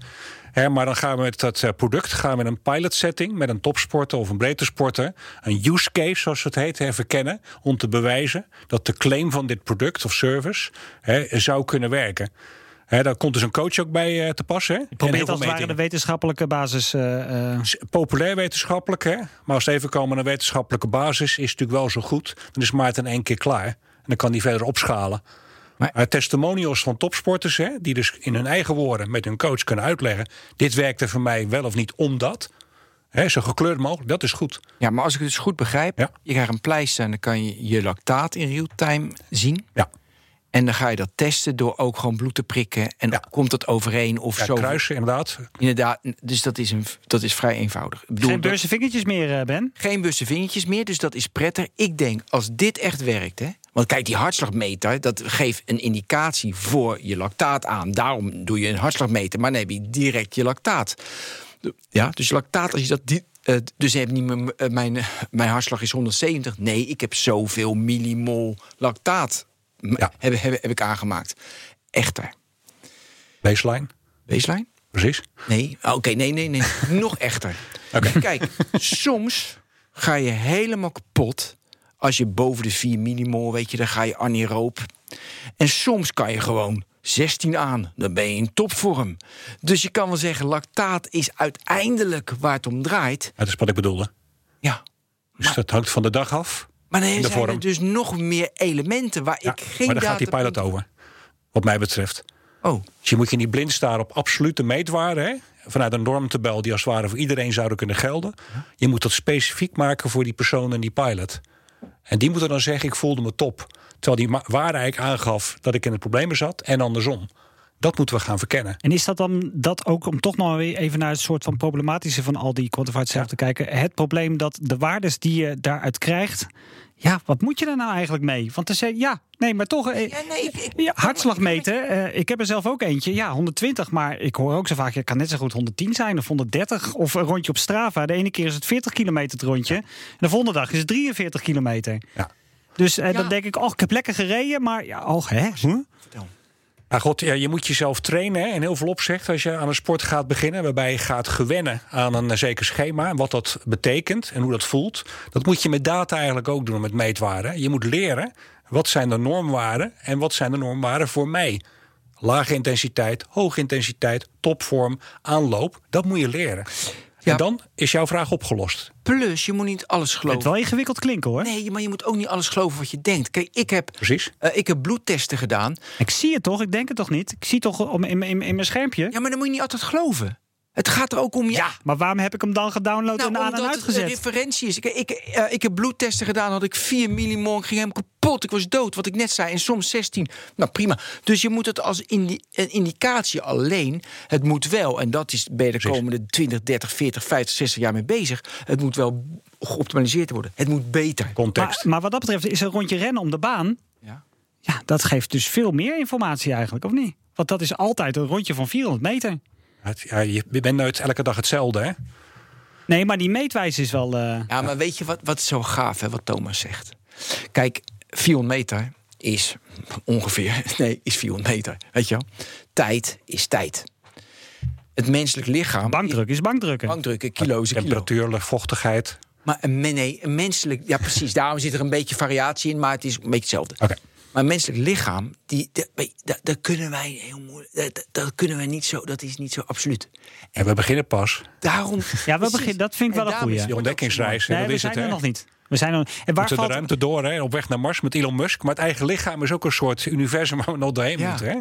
He, maar dan gaan we met dat product gaan we met een pilot setting. Met een topsporter of een breedte sporter. Een use case, zoals het heet, he, verkennen. Om te bewijzen dat de claim van dit product of service he, zou kunnen werken. He, daar komt dus een coach ook bij uh, te passen. Hè? Probeert als het ware de wetenschappelijke basis. Uh, uh... Populair wetenschappelijk, hè? maar als het even komen naar wetenschappelijke basis, is het natuurlijk wel zo goed. Dan is Maarten in één keer klaar. En dan kan die verder opschalen. Maar testimonials van topsporters, hè, die dus in hun eigen woorden met hun coach kunnen uitleggen: dit werkte voor mij wel of niet omdat. Hè, zo gekleurd mogelijk, dat is goed. Ja, maar als ik het dus goed begrijp, ja. je krijgt een pleister en dan kan je je lactaat in real time zien. Ja. En dan ga je dat testen door ook gewoon bloed te prikken. En ja. komt dat overeen of ja, zo? kruisen, inderdaad. Inderdaad, dus dat is, een, dat is vrij eenvoudig. Bedoel, Geen burse vingertjes meer, Ben? Geen burse vingertjes meer, dus dat is prettig. Ik denk, als dit echt werkt, hè, want kijk, die hartslagmeter, dat geeft een indicatie voor je lactaat aan. Daarom doe je een hartslagmeter, maar dan heb je direct je lactaat. Ja, dus lactaat, als je dat... Die, uh, dus je hebt niet mijn, uh, mijn, mijn hartslag is 170. Nee, ik heb zoveel millimol lactaat ja. heb, heb, heb ik aangemaakt. Echter. Baseline? Baseline? Precies. Nee, oké, okay, nee, nee, nee. [LAUGHS] Nog echter. Okay. Kijk, soms ga je helemaal kapot als je boven de 4 millimol, weet je, dan ga je anaeroop. En soms kan je gewoon 16 aan, dan ben je in topvorm. Dus je kan wel zeggen, lactaat is uiteindelijk waar het om draait. Dat is wat ik bedoelde. Ja. Dus maar, dat hangt van de dag af. Maar dan de zijn vorm. er dus nog meer elementen waar ja, ik geen Maar daar gaat die pilot over. Wat mij betreft. Oh, Dus je moet je niet blind staren op absolute meetwaarden. Hè? Vanuit een normtabel die als het ware voor iedereen zouden kunnen gelden. Je moet dat specifiek maken voor die persoon en die pilot. En die moeten dan zeggen, ik voelde me top. Terwijl die waarde eigenlijk aangaf dat ik in de problemen zat. En andersom. Dat moeten we gaan verkennen. En is dat dan dat ook, om toch nog weer even naar het soort van problematische van al die quantified self te kijken. Het probleem dat de waardes die je daaruit krijgt. Ja, wat moet je daar nou eigenlijk mee? Want te zeggen, ja, nee, maar toch. eh, ja, nee, ik, ja, hartslag meten. eh, ik heb er zelf ook eentje. Ja, 120. Maar ik hoor ook zo vaak, je kan net zo goed 110 zijn of 130. Of een rondje op Strava. De ene keer is het 40 kilometer het rondje. En de volgende dag is het 43 kilometer. Ja. Dus eh, Ja. dan denk ik, oh, ik heb lekker gereden. Maar ja, oh, hè? Huh? Maar god, je moet jezelf trainen in heel veel opzichten als je aan een sport gaat beginnen. Waarbij je gaat gewennen aan een eh, zeker schema. En wat dat betekent en hoe dat voelt. Dat moet je met data eigenlijk ook doen, met meetwaarden. Je moet leren wat zijn de normwaarden en wat zijn de normwaarden voor mij. Lage intensiteit, hoge intensiteit, topvorm, aanloop. Dat moet je leren. En dan is jouw vraag opgelost. Plus, je moet niet alles geloven. Het wel ingewikkeld klinken hoor. Nee, maar je moet ook niet alles geloven wat je denkt. Kijk, ik heb, Precies. eh, ik heb bloedtesten gedaan. Ik zie het toch? Ik denk het toch niet? Ik zie toch om, in, in, in mijn schermpje? Ja, maar dan moet je niet altijd geloven. Het gaat er ook om... Ja, Maar waarom heb ik hem dan gedownload nou, en aan en omdat het uitgezet? een referentie is. Ik, ik, eh, ik heb bloedtesten gedaan, had ik 4 millimol, ik ging helemaal kapot. Ik was dood, wat ik net zei. En soms 16. Nou, prima. Dus je moet het als indi een indicatie alleen. Het moet wel, en dat is, je de komende 20, 30, 40, 50, 60 jaar mee bezig. Het moet wel geoptimaliseerd worden. Het moet beter. Context. Maar, maar wat dat betreft is een rondje rennen om de baan. Ja. Ja, dat geeft dus veel meer informatie eigenlijk, of niet? Want dat is altijd een rondje van 400 meter. Het- ja, je bent nooit elke dag hetzelfde, hè? Nee, maar die meetwijze is wel. eh, Ja, maar weet je wat, wat is zo gaaf, hè, wat Thomas zegt? Kijk, 400 meter is ongeveer... [LAUGHS] Nee, is 400 meter, weet je wel? Tijd is tijd. Het menselijk lichaam... Bankdruk is bankdrukken. Bankdrukken, kilo is een kilo. Temperatuur, vochtigheid. Maar een, men- nee, een menselijk... Ja, precies. Daarom zit er een beetje variatie in, maar het is een beetje hetzelfde. Oké. Maar een menselijk lichaam, die, dat, kunnen wij heel moeilijk... Dat, dat- kunnen wij niet zo... Dat is niet zo absoluut. En we beginnen pas. Daarom... Ja, we beginnen, dat vind ik En wel een goeie. Die ontdekkingsreis, Nee, dat we is zijn het, er hè? nog niet. We zijn er, en waar Moeten de valt, ruimte door, hè? op weg naar Mars met Elon Musk. Maar het eigen lichaam is ook een soort universum waar we nog doorheen Ja. moeten. Hè?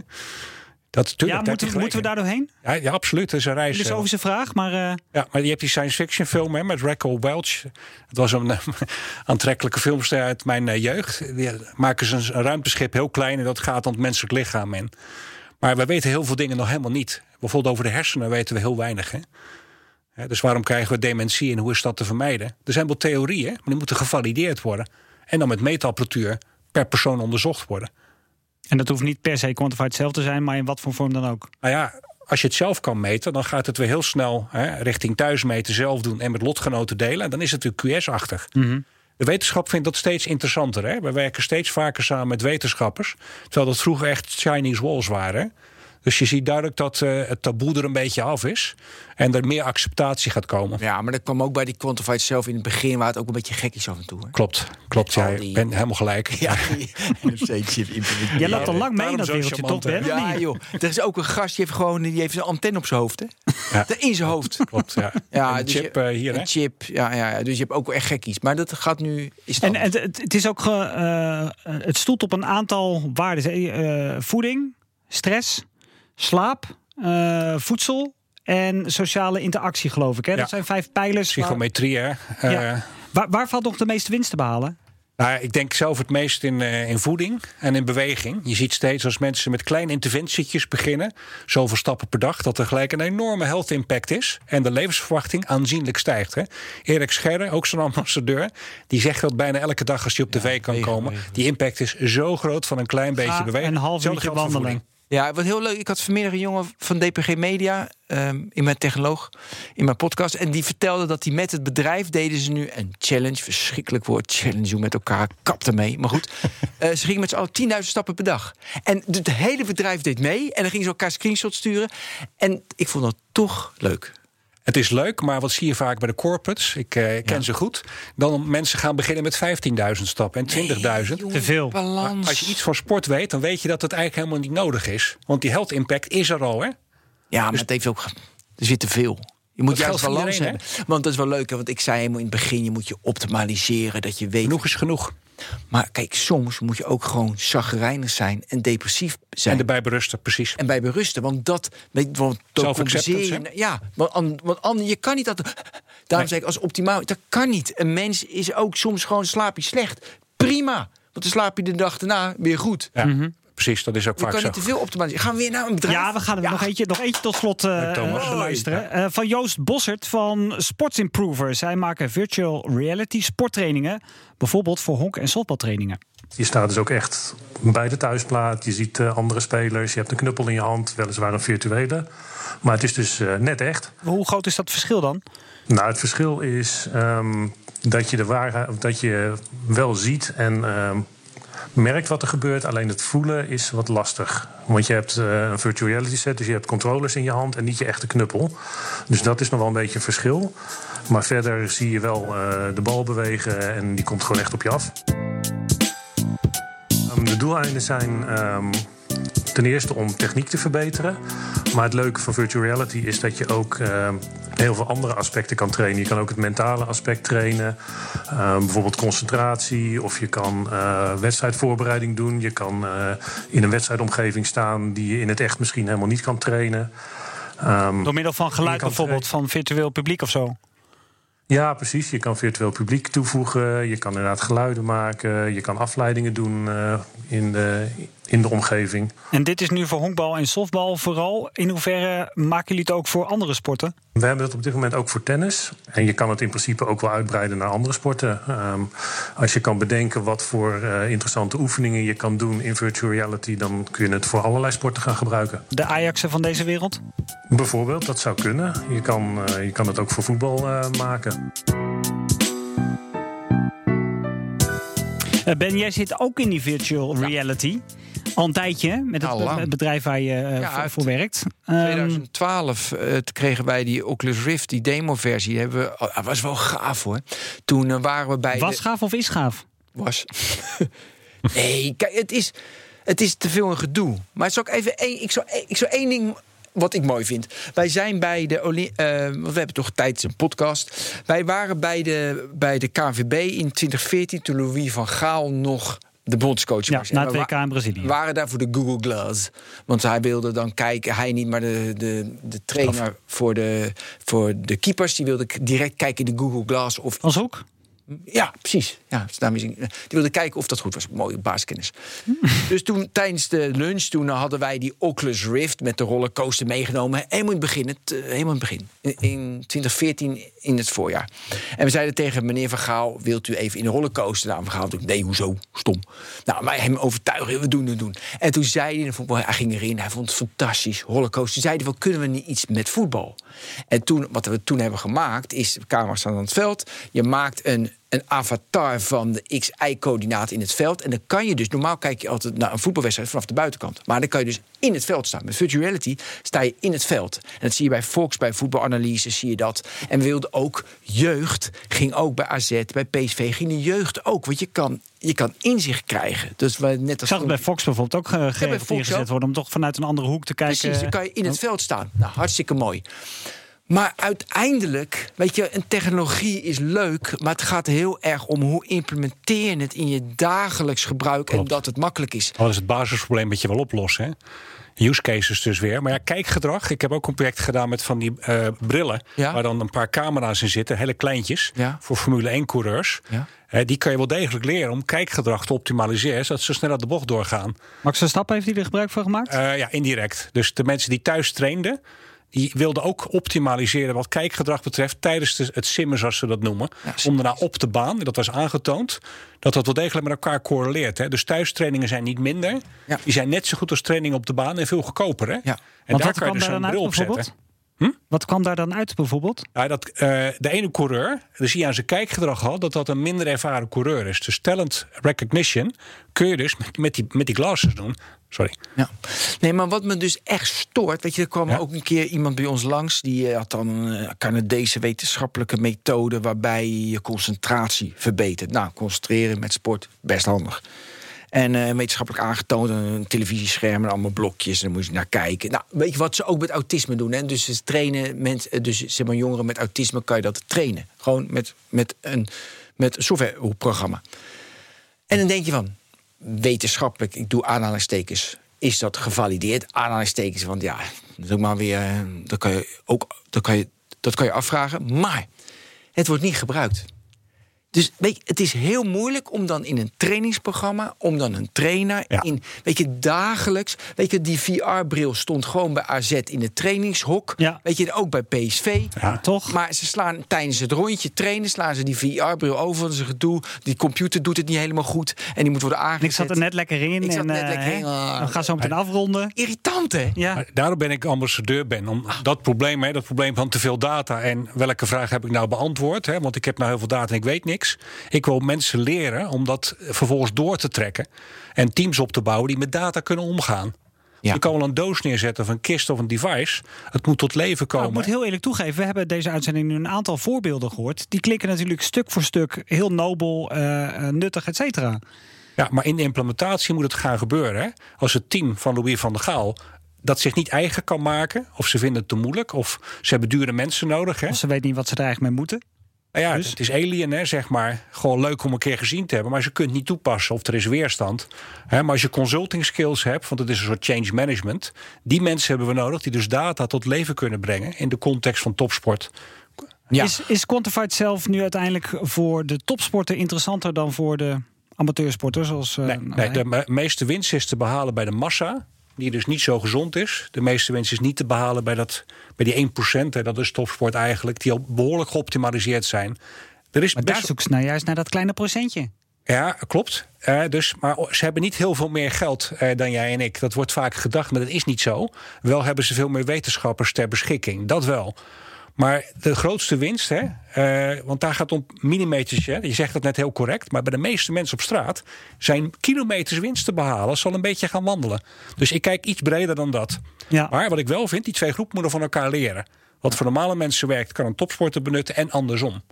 Dat ja, moeten, moeten we daar doorheen? Ja, ja, absoluut. Het is een reis. eh, Filosofische vraag, maar eh, Ja, maar je hebt die science fiction film hè, met Racco Welch. Het was [LAUGHS] een aantrekkelijke filmster uit mijn eh, jeugd. Die maken ze een, ruimteschip heel klein en dat gaat dan het menselijk lichaam in. Maar we weten heel veel dingen nog helemaal niet. Bijvoorbeeld over de hersenen weten we heel weinig. Hè? Hè, dus waarom krijgen we dementie en hoe is dat te vermijden? Er zijn wel theorieën, maar die moeten gevalideerd worden. En dan met meetapparatuur per persoon onderzocht worden. En dat hoeft niet per se quantified zelf te zijn, maar in wat voor vorm dan ook. Nou ja, als je het zelf kan meten, dan gaat het weer heel snel hè, richting thuismeten zelf doen en met lotgenoten delen. En dan is het natuurlijk QS-achtig. De wetenschap vindt dat steeds interessanter. Hè? We werken steeds vaker samen met wetenschappers. Terwijl dat vroeger echt Chinese walls waren. hè. Dus je ziet duidelijk dat eh, het taboe er een beetje af is. En er meer acceptatie gaat komen. Ja, maar dat kwam ook bij die Quantified zelf in het begin... waar het ook een beetje gek is af en toe. Hè? Klopt, klopt. Jij die- bent helemaal gelijk. Ja. [LAUGHS] Jij loopt al lang mee in dat wereldje, toch? Ben? Ja, niet? joh. Er is ook een gast die heeft gewoon die heeft een antenne op zijn hoofd, hè? Ja. In zijn hoofd. Klopt, ja. Ja, dus chip je- eh, hier, hè? Chip, ja, ja, ja. Dus je hebt ook echt gekkies. Maar dat gaat nu... Is En het, het, is ook ge- eh, het stoelt op een aantal waarden. Eh, voeding, stress, slaap, eh, voedsel en sociale interactie, geloof ik. Hè? Ja. Dat zijn vijf pijlers. waar- Psychometrie, hè? Eh, Ja. Waar, waar valt nog de meeste winst te behalen? Nou, ik denk zelf het meest in, eh, in voeding en in beweging. Je ziet steeds als mensen met kleine interventietjes beginnen, zoveel stappen per dag, dat er gelijk een enorme health impact is. En de levensverwachting aanzienlijk stijgt. Hè. Erik Scherre, ook zo'n ambassadeur, die zegt dat bijna elke dag als je op tv kan komen. Die impact is zo groot van een klein beetje Ga beweging. een half uurtje voeding. Ja, wat heel leuk. Ik had vanmiddag een jongen van DPG Media ehm, in mijn technoloog, in mijn podcast. En die vertelde dat hij met het bedrijf deden ze nu een challenge. Verschrikkelijk woord, challenge doen met elkaar. Kap ermee. Maar goed, [LAUGHS] Eh, ze gingen met z'n allen 10.000 stappen per dag. En het hele bedrijf deed mee. En dan gingen ze elkaar screenshots sturen. En ik vond dat toch leuk. Het is leuk, maar wat zie je vaak bij de corporates? Ik eh, ken ze goed. Dan mensen gaan beginnen met 15.000 stappen en 20.000. Te veel. Balans. Als je iets van sport weet, dan weet je dat het eigenlijk helemaal niet nodig is. Want die health impact is er al, hè? Ja, maar het heeft ook. Er zit te veel. Je moet Dat juist balans iedereen, hebben. Want dat is wel leuk, hè, want ik zei helemaal in het begin: je moet je optimaliseren. Dat je weet. Genoeg is genoeg. Maar kijk, soms moet je ook gewoon chagrijnig zijn en depressief zijn. En erbij berusten, precies. En bij berusten, want dat, want Self-acceptance. Ja, want, an- want an- je kan niet dat. Daarom zeg ik als optimaal, dat kan niet. Een mens is ook soms gewoon slaap je slecht. Prima, want dan slaap je de dag daarna weer goed. Ja, precies. Dat is ook Je vaak kan zo. niet te veel optimaliseren. Gaan we weer naar een bedrijf? Ja, we gaan er nog, eentje, nog eentje tot slot eh, Thomas. eh, luisteren. Eh, van Joost Bossert van Sports Improver. Zij maken virtual reality sporttrainingen. Bijvoorbeeld voor honk- en softbaltrainingen. Je staat dus ook echt bij de thuisplaat. Je ziet andere spelers. Je hebt een knuppel in je hand, weliswaar een virtuele. Maar het is dus net echt. Hoe groot is dat verschil dan? Nou, het verschil is ehm, dat, je de waarheid, dat je wel ziet en ehm, merkt wat er gebeurt. Alleen het voelen is wat lastig. Want je hebt eh, een virtual reality set, dus je hebt controllers in je hand en niet je echte knuppel. Dus dat is nog wel een beetje een verschil. Maar verder zie je wel eh, de bal bewegen en die komt gewoon echt op je af. Ehm, De doeleinden zijn ehm, ten eerste om techniek te verbeteren. Maar het leuke van virtual reality is dat je ook uh, heel veel andere aspecten kan trainen. Je kan ook het mentale aspect trainen. Uh, bijvoorbeeld concentratie. Of je kan uh, wedstrijdvoorbereiding doen. Je kan in een wedstrijdomgeving staan die je in het echt misschien helemaal niet kan trainen. Um, Door middel van geluid bijvoorbeeld van virtueel publiek of zo? Ja, precies. Je kan virtueel publiek toevoegen. Je kan inderdaad geluiden maken. Je kan afleidingen doen uh, in, de, in de omgeving. En dit is nu voor honkbal en softbal vooral. In hoeverre maken jullie het ook voor andere sporten? We hebben het op dit moment ook voor tennis. En je kan het in principe ook wel uitbreiden naar andere sporten. Um, als je kan bedenken wat voor uh, interessante oefeningen je kan doen in virtual reality, dan kun je het voor allerlei sporten gaan gebruiken. De Ajaxen van deze wereld? Bijvoorbeeld, dat zou kunnen. Je kan, uh, je kan het ook voor voetbal uh, maken. Ben, jij zit ook in die virtual reality. Al een tijdje met het, het bedrijf waar je uh, Ja, voor, werkt. In Ehm, 2012 eh, kregen wij die Oculus Rift, die demo-versie. Hebben we, oh, was wel gaaf hoor. Toen eh, waren we bij. was de- gaaf of is gaaf? Was. [LAUGHS] nee, kijk, het is, het is te veel een gedoe. Maar zal ik even één, ik zou, ik zou één ding wat ik mooi vind. Wij zijn bij de eh, we hebben toch tijdens een podcast. Wij waren bij de, bij de KNVB in 2014 toen Louis van Gaal nog de bondscoach Ja, was. na het WK in Brazilië. We waren daar voor de Google Glass. Want hij wilde dan kijken, hij niet, maar de, de, de trainer voor de, voor de keepers... die wilde direct kijken in de Google Glass of... Als ook? Ja, precies. Ja, zing- die wilde kijken of dat goed was. Mooie baaskennis. dus toen tijdens de lunch toen hadden wij die Oculus Rift met de rollercoaster meegenomen. Helemaal in het begin. Het, eh, helemaal in het begin. In, in 2014 in het voorjaar. En we zeiden tegen meneer Van Gaal: Wilt u even in de rollercoaster? Nou, Van Gaal natuurlijk, nee, hoezo? Stom. Nou, maar hem overtuigen, we doen het doen. En toen zei hij, voetbal, hij ging erin, hij vond het fantastisch. Rollercoaster. Zeiden we, kunnen we niet iets met voetbal? En toen, wat we toen hebben gemaakt, is de camera's staan aan het veld. Je maakt een, een avatar van de X-Y-coördinaat in het veld. En dan kan je dus, normaal kijk je altijd naar een voetbalwedstrijd vanaf de buitenkant. Maar dan kan je dus in het veld staan. Met virtual reality sta je in het veld. En dat zie je bij Fox, bij voetbalanalyse zie je dat. En we wilden ook jeugd, ging ook bij AZ, bij PSV, ging de jeugd ook. Want je kan, je kan inzicht krijgen. Dus we net als zag het bij Fox bijvoorbeeld ook uh, geregeld Fox ingezet worden... om toch vanuit een andere hoek te kijken. Precies, dan kan je in het Oh. veld staan. Nou, hartstikke mooi. Maar uiteindelijk, weet je, een technologie is leuk, maar het gaat heel erg om hoe implementeer je het in je dagelijks gebruik en dat het makkelijk is. Dat is het basisprobleem dat je wel oplossen. Hè? Use cases dus weer. Maar ja, kijkgedrag. Ik heb ook een project gedaan met van die eh, brillen. Ja. Waar dan een paar camera's in zitten. Hele kleintjes. Ja. Voor Formule 1 coureurs. Ja. Eh, die kan je wel degelijk leren om kijkgedrag te optimaliseren. Zodat ze sneller de bocht doorgaan. Max Verstappen heeft hij er gebruik van gemaakt? Eh, ja, indirect. Dus de mensen die thuis trainden. Die wilden ook optimaliseren wat kijkgedrag betreft tijdens de, het simmen, zoals ze dat noemen. om daarna op de baan, dat was aangetoond, dat dat wel degelijk met elkaar correleert. Hè. Dus thuistrainingen zijn niet minder. Die zijn net zo goed als trainingen op de baan en veel goedkoper. Hè. En Want daar kan je dus uit bril op zetten. Bijvoorbeeld? Wat kwam daar dan uit bijvoorbeeld? Ja, dat, eh, de ene coureur, dus die aan zijn kijkgedrag had, dat dat een minder ervaren coureur is. Dus talent recognition kun je dus met, met, die, met die glasses doen. Sorry. Ja. Nee, maar wat me dus echt stoort, weet je, er kwam ook een keer iemand bij ons langs die eh, had dan een Canadese wetenschappelijke methode waarbij je je concentratie verbetert. Nou, concentreren met sport, best handig. En eh, wetenschappelijk aangetoond, een televisiescherm en allemaal blokjes. En dan moet je naar kijken. Nou, weet je wat ze ook met autisme doen? Hè? Dus ze trainen mensen, dus zeg maar jongeren met autisme kan je dat trainen. Gewoon met, met een met softwareprogramma. En dan denk je van, wetenschappelijk, ik doe aanhalingstekens, is dat gevalideerd? Aanhalingstekens, want ja, dat ook maar weer, eh, dat kan je ook, dat kan je, dat kan je afvragen. Maar het wordt niet gebruikt. Dus weet je, het is heel moeilijk om dan in een trainingsprogramma, om dan een trainer in, weet je, dagelijks, weet je, die VR-bril stond gewoon bij AZ in het trainingshok, weet je, ook bij PSV, toch? Maar ze slaan tijdens het rondje trainen, slaan ze die VR-bril over, dat is een gedoe, die computer doet het niet helemaal goed en die moet worden aangezet. Ik zat er net lekker in. Ik zat en, net eh, lekker in. hè, Dan gaan zo meteen afronden. Irritant, hè? Ja. Maar Daarom ben ik ambassadeur ben. Om dat probleem, hè, dat probleem van te veel data. En welke vraag heb ik nou beantwoord? Hè? Want ik heb nou heel veel data en ik weet niks. Ik wil mensen leren om dat vervolgens door te trekken. En teams op te bouwen die met data kunnen omgaan. Je kan wel een doos neerzetten of een kist of een device. Het moet tot leven komen. Nou, ik moet heel eerlijk toegeven, we hebben deze uitzending nu een aantal voorbeelden gehoord. Die klikken natuurlijk stuk voor stuk heel nobel, eh, eh, nuttig, et cetera. Ja, maar in de implementatie moet het gaan gebeuren. Hè? Als het team van Louis van der Gaal dat zich niet eigen kan maken, of ze vinden het te moeilijk, of ze hebben dure mensen nodig. Hè? Of ze weten niet wat ze er eigenlijk mee moeten. Nou ja, dus? het is alien, hè, zeg maar. Gewoon leuk om een keer gezien te hebben. Maar ze kunt niet toepassen of er is weerstand. Hè, maar als je consulting skills hebt, want het is een soort change management. Die mensen hebben we nodig die dus data tot leven kunnen brengen. In de context van topsport. Ja. Is, is Quantified zelf nu uiteindelijk voor de topsporter interessanter dan voor de amateursporters? Zoals, nee, nee, de meeste winst is te behalen bij de massa die dus niet zo gezond is. De meeste winst is niet te behalen bij, dat, bij die 1%, hè, dat is topsport eigenlijk, die al behoorlijk geoptimaliseerd zijn. Er is maar daar zoeken ze nou juist naar dat kleine procentje. Ja, klopt. Uh, dus, maar ze hebben niet heel veel meer geld uh, dan jij en ik. Dat wordt vaak gedacht, maar dat is niet zo. Wel hebben ze veel meer wetenschappers ter beschikking. Dat wel. Maar de grootste winst, hè, uh, want daar gaat het om millimeters. Hè, je zegt dat net heel correct. Maar bij de meeste mensen op straat zijn kilometers winst te behalen. als ze al een beetje gaan wandelen. Dus ik kijk iets breder dan dat. Ja. Maar wat ik wel vind, die twee groepen moeten van elkaar leren. Wat voor normale mensen werkt, kan een topsporter benutten en andersom.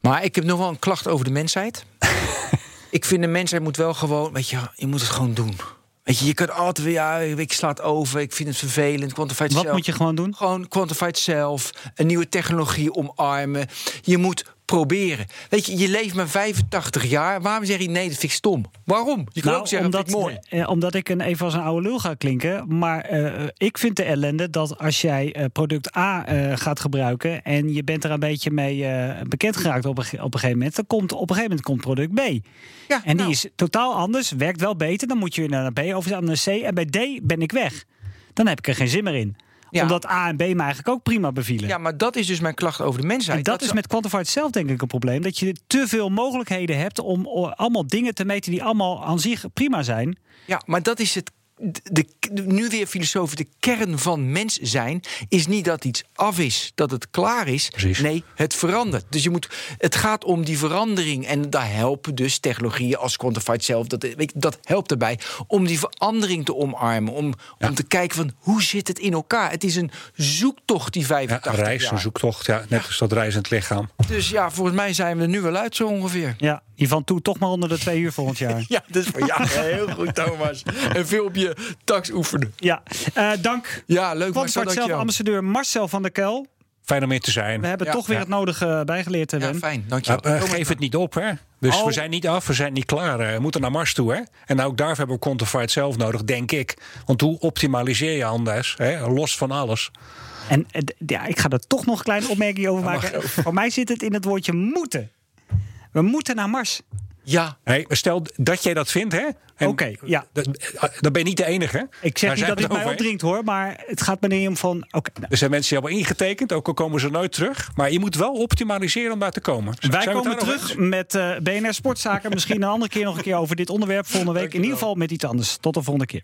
Maar ik heb nog wel een klacht over de mensheid. [LAUGHS] ik vind de mensheid moet wel gewoon, weet je, je moet het gewoon doen. Weet je, je kunt altijd weer, ja, ik sla het over, ik vind het vervelend. Quantified Wat moet je gewoon doen? Gewoon quantified self, een nieuwe technologie omarmen. Je moet proberen. Weet je, je leeft maar 85 jaar. Waarom zeg je nee, dat vind ik stom? Waarom? Je kan nou, ook zeggen, omdat, dat mooi. Eh, omdat ik een, even als een oude lul ga klinken. Maar eh, ik vind de ellende dat als jij uh, product A uh, gaat gebruiken... en je bent er een beetje mee bekend geraakt op een, op een gegeven moment... dan komt op een gegeven moment komt product B. Ja, en die nou. is totaal anders, werkt wel beter. Dan moet je naar B of naar C. En bij D ben ik weg. Dan heb ik er geen zin meer in omdat A en B me eigenlijk ook prima bevielen. Ja, maar dat is dus mijn klacht over de mensheid. En dat, is met Quantified zelf denk ik een probleem. Dat je te veel mogelijkheden hebt om allemaal dingen te meten die allemaal aan zich prima zijn. Ja, maar dat is het de, nu weer filosofisch, de kern van mens zijn is niet dat iets af is, dat het klaar is. Nee, het verandert. Dus je moet, het gaat om die verandering. En daar helpen dus technologieën als Quantified Self, dat, dat helpt erbij om die verandering te omarmen. Om, om te kijken van hoe zit het in elkaar. Het is een zoektocht, die 85 ja, een reis, een zoektocht, ja, net als dat reizend lichaam. Dus ja, volgens mij zijn we er nu wel uit zo ongeveer. Ja, Ivan Toe toch maar onder de twee uur volgend jaar. [LAUGHS] ja, dus voor jou [LAUGHS] heel goed, Thomas. En veel op je tax oefenen. Ja, uh, dank. Ja, leuk. Marcel, zelf ambassadeur Marcel van der Kel. Fijn om hier te zijn. We hebben toch weer het nodige bijgeleerd. Ja, fijn. Dankjewel. Uh, geef het niet op, hè. Dus oh. we zijn niet af, we zijn niet klaar. We moeten naar Mars toe, hè. En ook daarvoor hebben we Quantified zelf nodig, denk ik. Want hoe optimaliseer je anders, hè? los van alles? En ja, ik ga er toch nog een kleine opmerking over maken. Voor mij zit het in het woordje moeten. We moeten naar Mars. Ja. Hey, stel dat jij dat vindt, hè? Oké, ja. Dan ben je niet de enige. Ik zeg niet dat dit mij opdringt, hoor. Maar het gaat me niet om van... Okay, nou. Er zijn mensen die hebben ingetekend, ook al komen ze nooit terug. Maar je moet wel optimaliseren om daar te komen. Wij komen terug met uh, BNR Sportzaken. Misschien een andere keer nog een keer over dit onderwerp. Volgende [LAUGHS] week in ieder geval met iets anders. Tot de volgende keer.